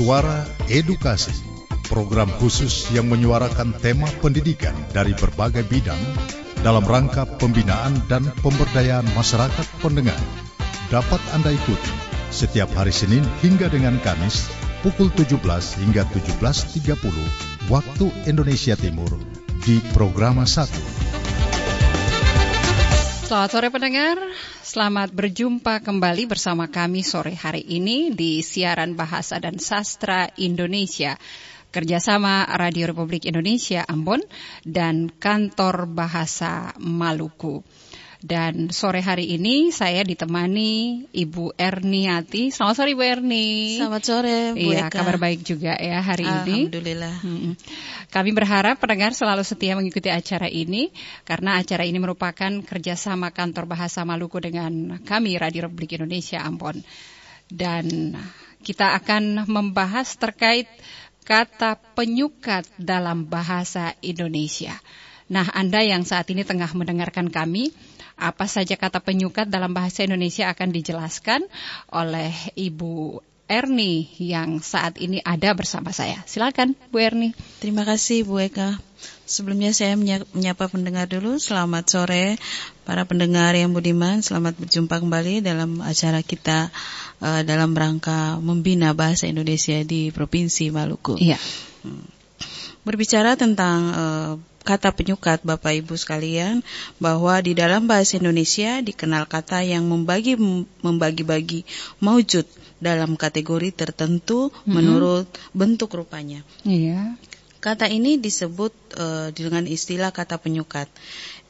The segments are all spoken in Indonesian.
Suara Edukasi, program khusus yang menyuarakan tema pendidikan dari berbagai bidang dalam rangka pembinaan dan pemberdayaan masyarakat pendengar. Dapat Anda ikuti setiap hari Senin hingga dengan Kamis pukul 17 hingga 17.30 waktu Indonesia Timur di Programa 1. Selamat sore pendengar, selamat berjumpa kembali bersama kami sore hari ini di siaran Bahasa dan Sastra Indonesia kerjasama Radio Republik Indonesia Ambon dan Kantor Bahasa Maluku. Dan sore hari ini saya ditemani Ibu Erniati. Selamat sore Ibu Erni. Selamat sore Bu Iya, kabar baik juga ya hari ini. Alhamdulillah. Hmm. Kami berharap pendengar selalu setia mengikuti acara ini karena acara ini merupakan kerjasama Kantor Bahasa Maluku dengan kami Radio Republik Indonesia Ambon. Dan kita akan membahas terkait kata penyukat dalam bahasa Indonesia. Nah, Anda yang saat ini tengah mendengarkan kami, apa saja kata penyukat dalam bahasa Indonesia akan dijelaskan oleh Ibu Erni yang saat ini ada bersama saya. Silakan, Bu Erni. Terima kasih Bu Eka. Sebelumnya saya menyapa pendengar dulu. Selamat sore para pendengar yang budiman. Selamat berjumpa kembali dalam acara kita uh, dalam rangka membina bahasa Indonesia di Provinsi Maluku. Iya. Hmm. Berbicara tentang uh, kata penyukat Bapak Ibu sekalian bahwa di dalam bahasa Indonesia dikenal kata yang membagi membagi-bagi maujud dalam kategori tertentu mm-hmm. menurut bentuk rupanya. Iya. Kata ini disebut uh, dengan istilah kata penyukat.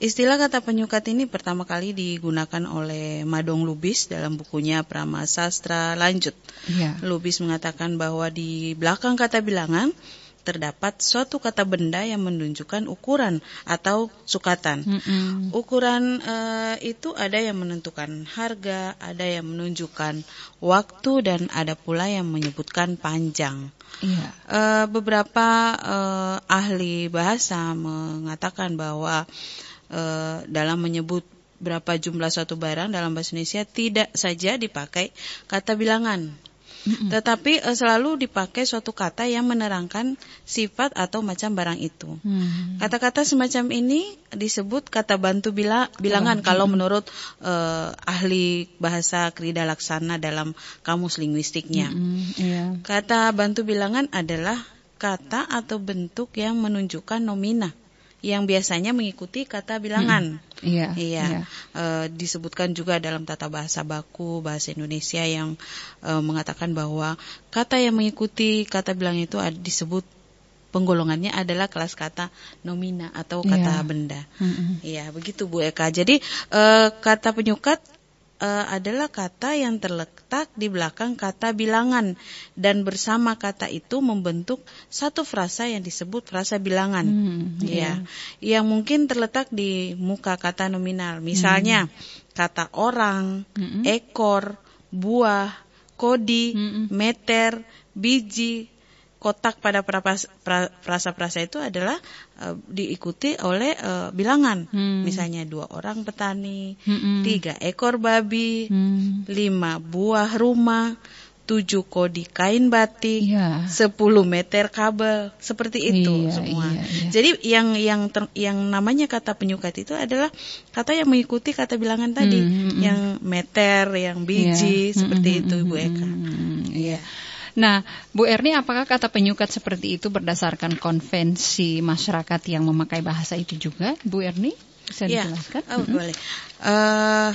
Istilah kata penyukat ini pertama kali digunakan oleh Madong Lubis dalam bukunya Prama Sastra Lanjut. Iya. Lubis mengatakan bahwa di belakang kata bilangan terdapat suatu kata benda yang menunjukkan ukuran atau sukatan. Mm -mm. Ukuran uh, itu ada yang menentukan harga, ada yang menunjukkan waktu, dan ada pula yang menyebutkan panjang. Yeah. Uh, beberapa uh, ahli bahasa mengatakan bahwa uh, dalam menyebut berapa jumlah suatu barang dalam bahasa Indonesia tidak saja dipakai kata bilangan Tetapi uh, selalu dipakai suatu kata yang menerangkan sifat atau macam barang itu. Mm-hmm. Kata-kata semacam ini disebut kata bantu bila, bilangan oh, kalau mm-hmm. menurut uh, ahli bahasa Krida Laksana dalam kamus linguistiknya. Mm-hmm. Yeah. Kata bantu bilangan adalah kata atau bentuk yang menunjukkan nomina yang biasanya mengikuti kata bilangan. Hmm. Iya. Iya. iya. E, disebutkan juga dalam tata bahasa baku bahasa Indonesia yang e, mengatakan bahwa kata yang mengikuti kata bilangan itu disebut penggolongannya adalah kelas kata nomina atau kata yeah. benda. Iya, -hmm. begitu Bu Eka. Jadi e, kata penyukat uh, adalah kata yang terletak di belakang kata bilangan dan bersama kata itu membentuk satu frasa yang disebut frasa bilangan. Hmm, ya. Yeah. Yang mungkin terletak di muka kata nominal. Misalnya hmm. kata orang, hmm. ekor, buah, kodi, hmm. meter, biji, kotak pada frasa-frasa itu adalah uh, diikuti oleh uh, bilangan. Hmm. Misalnya dua orang petani, hmm. tiga ekor babi, hmm. lima buah rumah, tujuh kodi kain batik, yeah. sepuluh meter kabel, seperti itu iya, semua. Iya, iya. Jadi yang yang ter, yang namanya kata penyukat itu adalah kata yang mengikuti kata bilangan tadi, hmm, hmm, yang meter, yang biji, yeah. seperti hmm, itu, Ibu Eka. Hmm, iya. Yeah. Nah, Bu Erni, apakah kata penyukat seperti itu berdasarkan konvensi masyarakat yang memakai bahasa itu juga, Bu Erni? Bisa ya. dijelaskan? Oh, -hmm. boleh. Uh,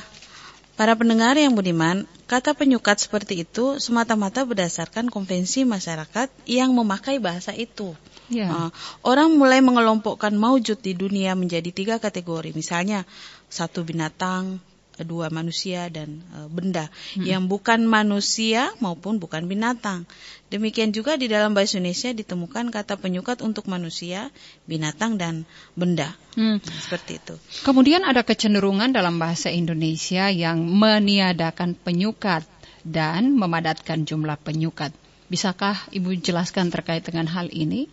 para pendengar yang budiman, kata penyukat seperti itu semata-mata berdasarkan konvensi masyarakat yang memakai bahasa itu. Ya. Uh, orang mulai mengelompokkan maujud di dunia menjadi tiga kategori, misalnya satu binatang, dua manusia dan e, benda hmm. yang bukan manusia maupun bukan binatang. Demikian juga di dalam bahasa Indonesia ditemukan kata penyukat untuk manusia, binatang dan benda. Hmm. Seperti itu. Kemudian ada kecenderungan dalam bahasa Indonesia yang meniadakan penyukat dan memadatkan jumlah penyukat. Bisakah Ibu jelaskan terkait dengan hal ini?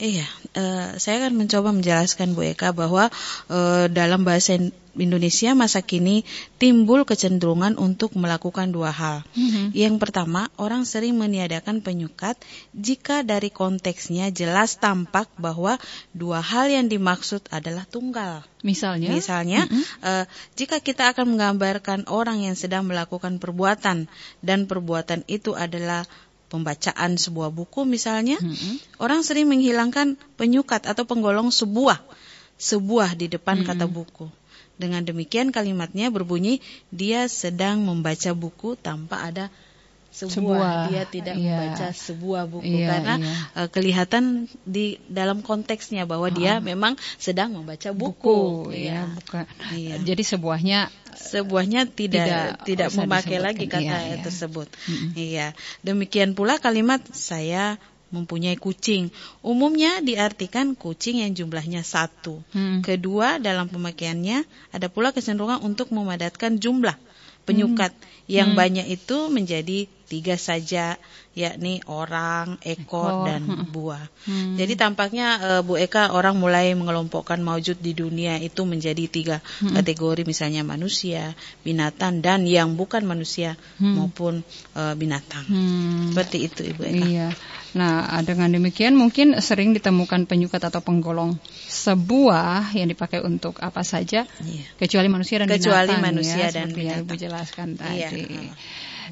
Iya, uh, saya akan mencoba menjelaskan Bu Eka bahwa uh, dalam bahasa Indonesia masa kini timbul kecenderungan untuk melakukan dua hal. Mm-hmm. Yang pertama, orang sering meniadakan penyukat jika dari konteksnya jelas tampak bahwa dua hal yang dimaksud adalah tunggal. Misalnya, misalnya, mm-hmm. uh, jika kita akan menggambarkan orang yang sedang melakukan perbuatan dan perbuatan itu adalah pembacaan sebuah buku misalnya, hmm. orang sering menghilangkan penyukat atau penggolong sebuah sebuah di depan hmm. kata buku. Dengan demikian kalimatnya berbunyi dia sedang membaca buku tanpa ada sebuah, sebuah dia tidak iya. membaca sebuah buku iya, karena iya. Uh, kelihatan di dalam konteksnya bahwa dia memang sedang membaca buku, buku iya. ya bukan iya. jadi sebuahnya sebuahnya tidak tidak, tidak memakai lagi kata iya, iya. tersebut mm-hmm. iya demikian pula kalimat saya mempunyai kucing umumnya diartikan kucing yang jumlahnya satu hmm. kedua dalam pemakaiannya ada pula kecenderungan untuk memadatkan jumlah penyukat hmm. yang hmm. banyak itu menjadi tiga saja yakni orang, ekor, dan hmm. buah. Hmm. Jadi tampaknya uh, Bu Eka orang mulai mengelompokkan maujud di dunia itu menjadi tiga hmm. kategori misalnya manusia, binatang dan yang bukan manusia hmm. maupun uh, binatang. Hmm. Seperti itu Ibu Eka. Iya. Nah, dengan demikian mungkin sering ditemukan penyukat atau penggolong sebuah yang dipakai untuk apa saja, iya. kecuali manusia dan kecuali binatang. manusia ya, dan binatang. yang Ibu jelaskan tadi. Iya.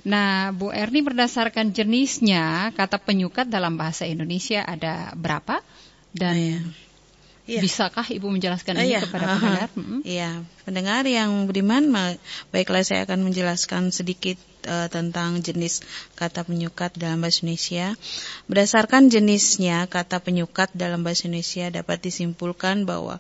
Nah, Bu Erni berdasarkan jenisnya kata penyukat dalam bahasa Indonesia ada berapa dan iya. Iya. Bisakah Ibu menjelaskan oh, ini iya. kepada pendengar? Iya, pendengar yang beriman, baiklah saya akan menjelaskan sedikit uh, tentang jenis kata penyukat dalam bahasa Indonesia. Berdasarkan jenisnya, kata penyukat dalam bahasa Indonesia dapat disimpulkan bahwa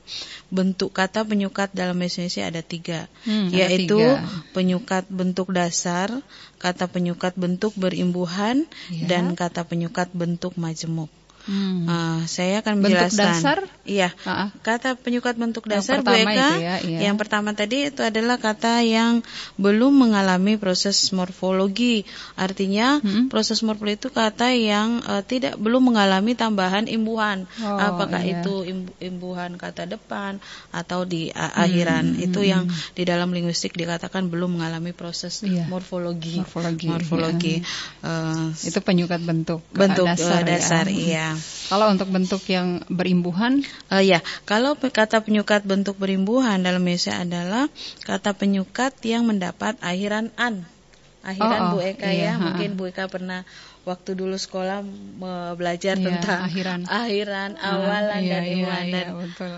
bentuk kata penyukat dalam bahasa Indonesia ada tiga, hmm, yaitu ada tiga. penyukat bentuk dasar, kata penyukat bentuk berimbuhan, ya. dan kata penyukat bentuk majemuk. Hmm. Uh, saya akan menjelaskan. Bentuk dasar? Iya. Uh-uh. Kata penyukat bentuk dasar Bu Eka. Ya, iya. Yang pertama tadi itu adalah kata yang belum mengalami proses morfologi. Artinya hmm. proses morfologi itu kata yang uh, tidak belum mengalami tambahan imbuhan. Oh, Apakah iya. itu imbuhan kata depan atau di uh, akhiran. Hmm. Itu yang di dalam linguistik dikatakan belum mengalami proses iya. morfologi. Morfologi. Morfologi. Iya. Uh, itu penyukat bentuk bentuk dasar, dasar ya. iya. Kalau untuk bentuk yang berimbuhan? Uh, ya, kalau kata penyukat bentuk berimbuhan dalam Indonesia adalah kata penyukat yang mendapat akhiran an. Akhiran oh, oh, Bu Eka iya, ya, ha. mungkin Bu Eka pernah waktu dulu sekolah belajar iya, tentang akhiran, akhiran awalan iya, dan iya, iman iya, iya, betul.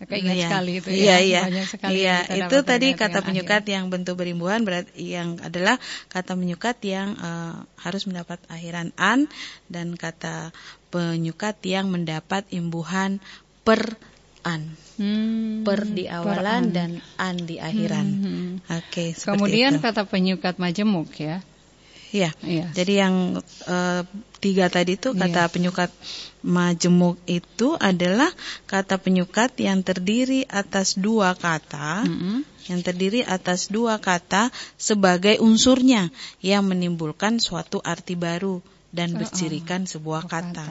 Keingat iya. sekali itu iya, ya. Iya, Banyak sekali iya. itu tadi kata penyukat akhir. yang bentuk berimbuhan berarti yang adalah kata penyukat yang uh, harus mendapat akhiran an dan kata penyukat yang mendapat imbuhan per an. Hmm, per di awalan per dan an di akhiran. Hmm, hmm. Oke, okay, Kemudian itu. kata penyukat majemuk ya. Iya. iya. Jadi yang uh, tiga tadi itu kata iya. penyukat majemuk itu adalah kata penyukat yang terdiri atas dua kata, mm -hmm. yang terdiri atas dua kata sebagai unsurnya yang menimbulkan suatu arti baru dan bercirikan sebuah kata.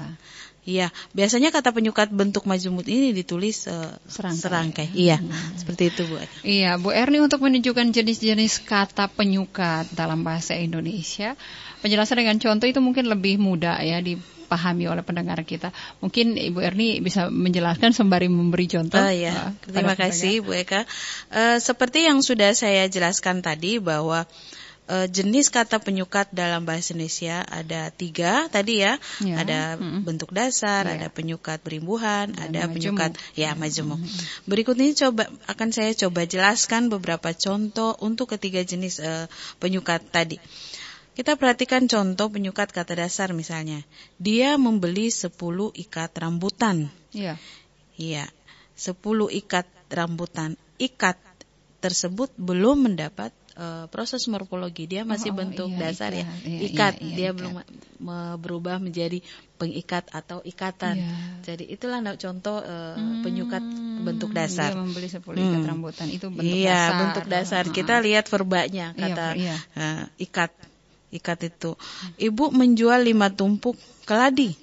Iya, biasanya kata penyukat bentuk majemuk ini ditulis uh, serangkai. serangkai. Iya, hmm. seperti itu Bu. Iya, Bu Erni untuk menunjukkan jenis-jenis kata penyukat dalam bahasa Indonesia, penjelasan dengan contoh itu mungkin lebih mudah ya dipahami oleh pendengar kita. Mungkin Ibu Erni bisa menjelaskan sembari memberi contoh. Oh ya, terima kasih Bu Eka. Uh, seperti yang sudah saya jelaskan tadi bahwa uh, jenis kata penyukat dalam bahasa Indonesia ada tiga tadi ya, ya. ada hmm. bentuk dasar, ya. ada penyukat berimbuhan, Dan ada majemuk. penyukat ya majemuk. Hmm. Berikut ini coba akan saya coba jelaskan beberapa contoh untuk ketiga jenis uh, penyukat tadi. Kita perhatikan contoh penyukat kata dasar misalnya. Dia membeli 10 ikat rambutan. Iya. Iya. 10 ikat rambutan. Ikat tersebut belum mendapat uh, proses morfologi dia masih oh, bentuk iya, dasar ya. iya, ya ikat iya, iya, dia ikat. belum berubah menjadi pengikat atau ikatan iya. jadi itulah contoh uh, hmm, penyukat bentuk dasar dia membeli 10 hmm. ikat rambutan itu bentuk iya, dasar bentuk dasar uh, kita lihat verbanya iya, kata iya, iya. Uh, ikat ikat itu ibu menjual lima tumpuk keladi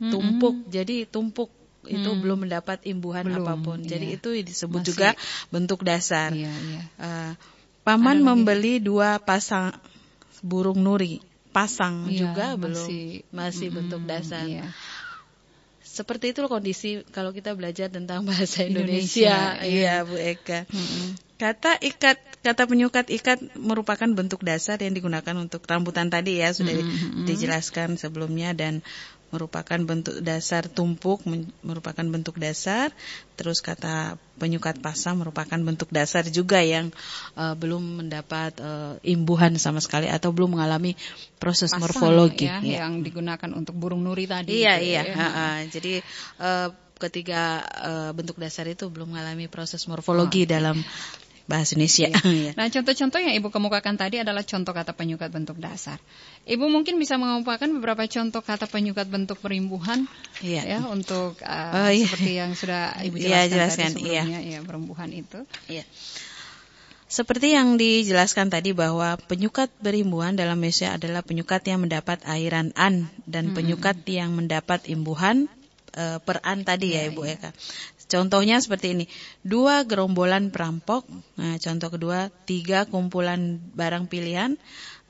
tumpuk hmm. jadi tumpuk itu Hmm. belum mendapat imbuhan Belum, apa pun. Jadi iya. itu disebut Masih- juga bentuk dasar. Iya, iya. Eh, paman membeli dua pasang burung nuri. Pasang Iya, juga belum masih- masih bentuk dasar. iya. Seperti itu kondisi kalau kita belajar tentang bahasa Indonesia, Indonesia. iya. Iya, Bu Eka. Mm-mm. Kata ikat, kata penyukat ikat merupakan bentuk dasar yang digugakan untuk rambutan tadi ya sudah Mm-mm. dijelaskan sebelumnya dan merupakan bentuk dasar tumpuk merupakan bentuk dasar. Terus kata penyukat pasang merupakan bentuk dasar juga yang eh, belum mendapat eh, imbuhan sama sekali atau belum mengalami proses Pasang, morfologi. ya, ya. yang digunakan untuk burung nuri tadi. Iya itu, iya. ya. ha-ha. Jadi eh, ketiga eh, bentuk dasar itu belum mengalami proses morfologi dalam bahasa Indonesia. Iya. Nah, contoh-contoh yang Ibu kemukakan tadi adalah contoh kata penyukat bentuk dasar. Ibu mungkin bisa mengemukakan beberapa contoh kata penyukat bentuk perimbuhan Iya. ya untuk uh, Oh, iya. seperti yang sudah Ibu Iya, jelaskan, jelaskan, tadi sebelumnya ya perimbuhan itu. Iya. Seperti yang dijelaskan tadi bahwa penyukat berimbuhan dalam Indonesia adalah penyukat yang mendapat airan an dan penyukat yang mendapat imbuhan eh, per an tadi ya Ibu Eka. Contohnya seperti ini, dua gerombolan perampok. Nah, contoh kedua, tiga kumpulan barang pilihan.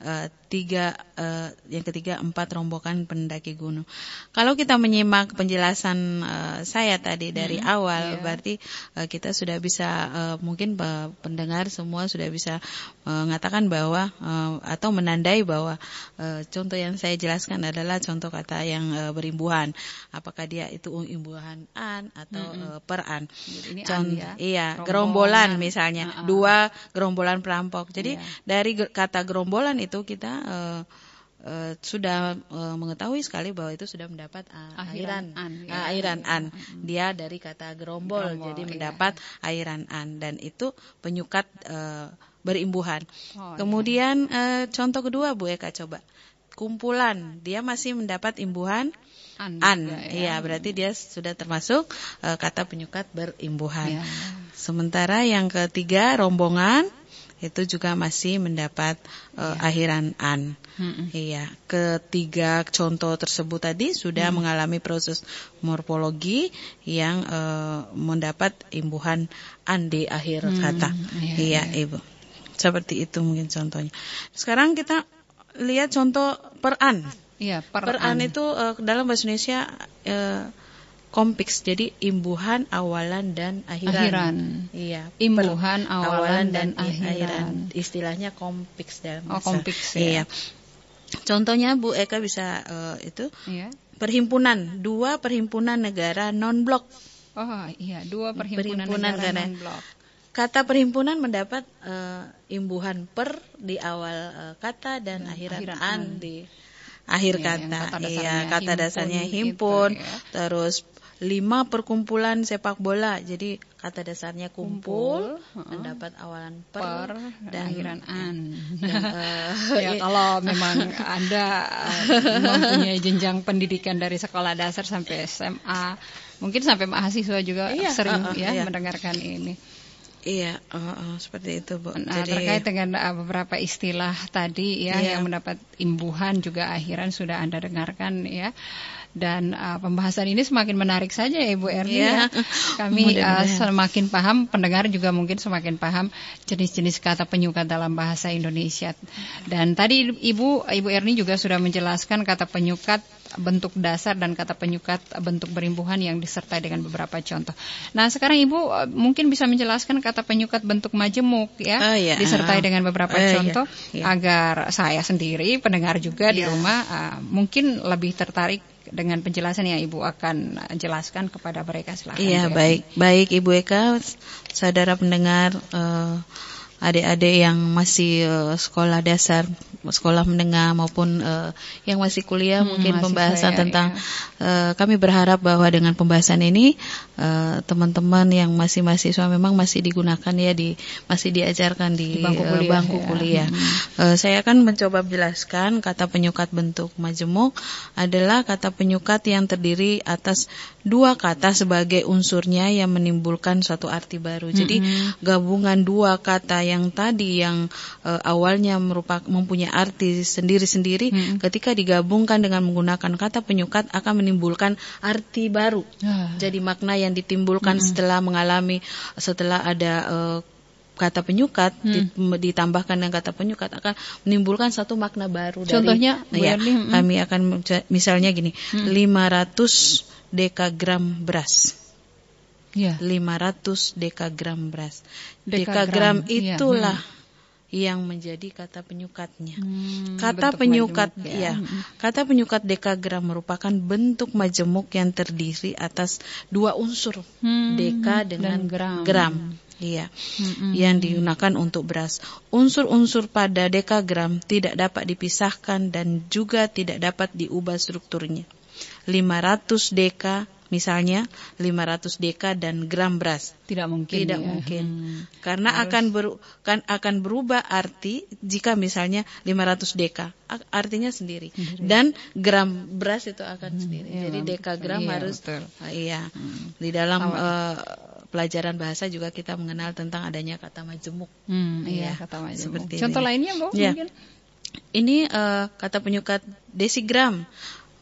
Eh, tiga eh, yang ketiga empat rombongan pendaki gunung. Kalau kita menyimak penjelasan eh, saya tadi dari awal, iya. berarti eh, kita sudah bisa eh, mungkin pe- pendengar semua sudah bisa eh, mengatakan bahwa eh, atau menandai bahwa eh, contoh yang saya jelaskan adalah contoh kata yang eh, berimbuhan. Apakah dia itu imbuhan an atau eh, per an? Jadi ini Con- an ya. Iya, Rombongan. gerombolan misalnya, Ah, ah. dua gerombolan perampok. Jadi Iya. dari ger- kata gerombolan itu kita eh, eh, sudah eh, mengetahui sekali bahwa itu sudah mendapat Akhiran airan, an, ya. Ah, airan an. Dia dari kata gerombol, Gerombol, jadi iya. mendapat airan an dan itu penyukat eh, berimbuhan. Oh, Kemudian eh, contoh kedua Bu Eka coba. Kumpulan, dia masih mendapat imbuhan an, an. juga, ya. Iya, berarti dia sudah termasuk eh, kata penyukat berimbuhan. Iya. Sementara yang ketiga rombongan itu juga masih mendapat eh, akhiran an. Mm-mm. Iya, ketiga contoh tersebut tadi sudah mengalami proses morfologi yang eh, mendapat imbuhan an di akhir Hmm, kata. iya, Iya, Ibu. Seperti itu mungkin contohnya. Sekarang kita lihat contoh per an. Iya, per, Per an itu eh, dalam bahasa Indonesia eh, kompiks, jadi imbuhan, awalan dan akhiran. Akhiran. Iya. Imbuhan, per- awalan, dan i- akhiran. Istilahnya kompiks dalam Oh, bahasa. kompiks, ya. Iya. Contohnya Bu Eka bisa eh, itu Iya. perhimpunan, dua perhimpunan negara non blok. Oh, iya, dua perhimpunan, Perhimpunan negara negara. non-blok. Kata perhimpunan mendapat eh, imbuhan per di awal eh, kata dan Dan akhiran akhiran an an. di akhir Iya, yang kata. kata Iya, dasarnya kata himpun dasarnya itu, himpun. ya. Terus lima perkumpulan sepak bola. Jadi kata dasarnya kumpul, Kumpul, mendapat awalan per, Per dan akhiran an. dan, eh, ya kalau memang Anda eh, mempunyai jenjang pendidikan dari sekolah dasar sampai SMA, mungkin sampai mahasiswa juga Iya, sering uh, uh, ya iya. mendengarkan ini. Iya, oh, oh, seperti itu, Bu. Nah, Jadi terkait dengan uh, beberapa istilah tadi ya Iya. yang mendapat imbuhan juga akhiran sudah Anda dengarkan ya. Dan uh, pembahasan ini semakin menarik saja ya Ibu Erni Iya. ya. Kami uh, semakin paham, pendengar juga mungkin semakin paham jenis-jenis kata penyukat dalam bahasa Indonesia. Dan tadi Ibu Ibu Erni juga sudah menjelaskan kata penyukat bentuk dasar dan kata penyukat bentuk berimbuhan yang disertai dengan beberapa contoh. Nah, sekarang Ibu uh, mungkin bisa menjelaskan kata penyukat bentuk majemuk ya Oh, iya. disertai Ah. dengan beberapa iya. contoh Iya. agar saya sendiri pendengar juga di Iya. rumah uh, mungkin lebih tertarik dengan penjelasan yang Ibu akan uh, jelaskan kepada mereka silakan. Iya baik baik Ibu Eka, saudara pendengar, eh, adik-adik yang masih eh, sekolah dasar, sekolah menengah maupun eh, yang masih kuliah Hmm, mungkin mahasiswa pembahasan ya, tentang eh, kami berharap bahwa dengan pembahasan ini teman-teman yang masih mahasiswa memang masih digunakan ya di masih diajarkan di, Di bangku kuliah, bangku ya. kuliah. Hmm. Eh, saya akan mencoba menjelaskan kata penyukat bentuk majemuk adalah kata penyukat yang terdiri atas dua kata sebagai unsurnya yang menimbulkan suatu arti baru. Jadi Mm-mm. gabungan dua kata yang tadi yang uh, awalnya merupakan mempunyai arti sendiri-sendiri Hmm. ketika digabungkan dengan menggunakan kata penyukat akan menimbulkan arti baru. Ah. Jadi makna yang ditimbulkan setelah mengalami setelah ada uh, kata penyukat di- ditambahkan dengan kata penyukat akan menimbulkan satu makna baru Contohnya, dari ya, kami akan misalnya gini 500 dekagram beras Ya. 500 dekagram beras. Dekagram, Dekagram iya, itulah yang menjadi kata penyukatnya. Hmm, Kata penyukat majemuk ya. Kata penyukat dekagram merupakan bentuk majemuk yang terdiri atas dua unsur, Hmm, deka dengan dan gram. Iya. Mm-mm. Yang digunakan untuk beras. Unsur-unsur pada dekagram tidak dapat dipisahkan dan juga tidak dapat diubah strukturnya. 500 deka misalnya 500 deka dan gram beras Tidak mungkin. tidak ya. mungkin Hmm. karena akan ber, kan akan berubah arti jika misalnya 500 deka artinya sendiri dan gram beras itu akan sendiri iya, jadi dekagram Iya, harus betul. Ah, iya di dalam eh, pelajaran bahasa juga kita mengenal tentang adanya kata majemuk Hmm, iya, Iya, kata majemuk. seperti Contoh ya. lainnya, Bu, Ya. mungkin? ini eh, kata penyukat desigram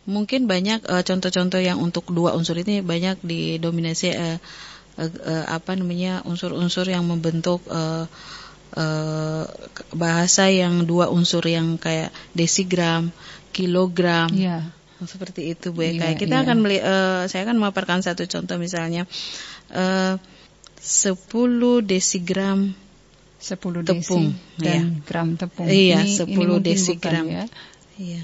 mungkin banyak eh, contoh-contoh yang untuk dua unsur ini banyak didominasi eh, eh, eh, apa namanya unsur-unsur yang membentuk eh, eh, bahasa yang dua unsur yang kayak desigram, kilogram, Iya. seperti itu Bu Eka. Kita iya. akan meli- eh, saya akan memaparkan satu contoh misalnya eh, 10 desigram 10 Tepung, desi dan gram tepung. Iya, Ini- 10 ini mungkin desigram. bukan, ya. Iya.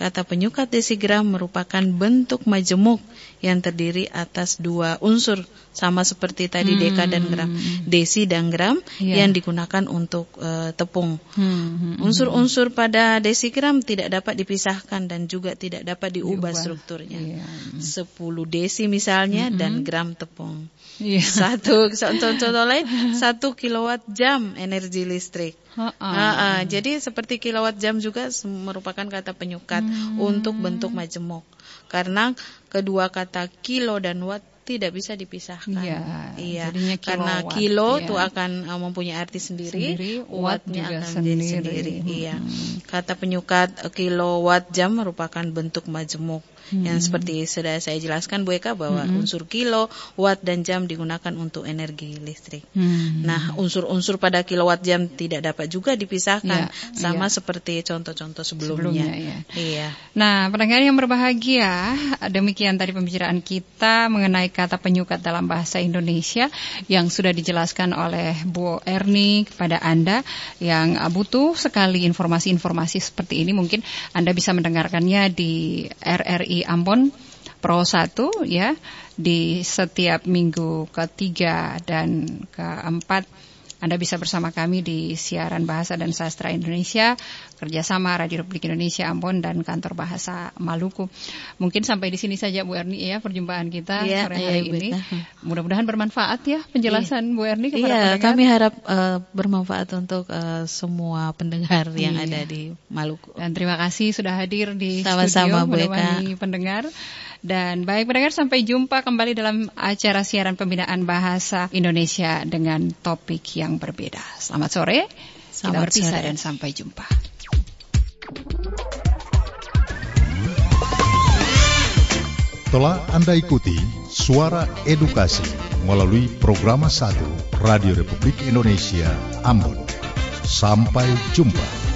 Kata penyukat desigram merupakan bentuk majemuk yang terdiri atas dua unsur sama seperti tadi deka dan gram. Desi dan gram Iya. yang digunakan untuk eh, tepung. Hmm, hmm, Unsur-unsur pada desigram tidak dapat dipisahkan dan juga tidak dapat diubah, Diubah. strukturnya. Iya. 10 desi misalnya dan gram tepung. Iya. Satu contoh-contoh lain satu kilowatt jam energi listrik. Ha-ha. Ah, ah, jadi seperti kilowatt jam juga merupakan kata penyukat Hmm. untuk bentuk majemuk. Karena kedua kata kilo dan watt tidak bisa dipisahkan. Iya, Iya. jadinya Karena kilowatt, kilo iya. itu akan uh, mempunyai arti sendiri, Sendiri, watt wattnya juga akan menjadi sendiri. sendiri. Iya. Hmm. Kata penyukat uh, kilowatt jam merupakan bentuk majemuk. Hmm. Yang seperti sudah saya jelaskan Bu Eka bahwa unsur kilo, watt dan jam digunakan untuk energi listrik. Hmm. Nah, unsur-unsur pada kilowatt jam tidak dapat juga dipisahkan, Iya, sama iya. seperti contoh-contoh sebelumnya. Sebelumnya, iya. Iya. Nah, pendengar yang berbahagia, demikian tadi pembicaraan kita mengenai kata penyukat dalam bahasa Indonesia yang sudah dijelaskan oleh Bu Erni kepada Anda yang butuh sekali informasi-informasi seperti ini. Mungkin Anda bisa mendengarkannya di RRI Ambon Pro 1 ya. Di setiap minggu ketiga dan keempat anda bisa bersama kami di siaran Bahasa dan Sastra Indonesia, kerjasama Radio Republik Indonesia Ambon dan Kantor Bahasa Maluku. Mungkin sampai di sini saja Bu Erni ya perjumpaan kita Iya, sore iya, hari Bu ini. Mudah-mudahan bermanfaat ya penjelasan Bu Erni kepada Iya, pendengar. kami harap eh, bermanfaat untuk eh, semua pendengar yang Iya. ada di Maluku. Dan terima kasih sudah hadir di Sama-sama, studio Bu menemani pendengar. Dan baik pendengar sampai jumpa kembali dalam acara siaran pembinaan bahasa Indonesia dengan topik yang berbeda. Selamat sore. Kita Selamat berpisah sore. dan sampai jumpa. Telah Anda ikuti Suara Edukasi melalui program 1 Radio Republik Indonesia Ambon. Sampai jumpa.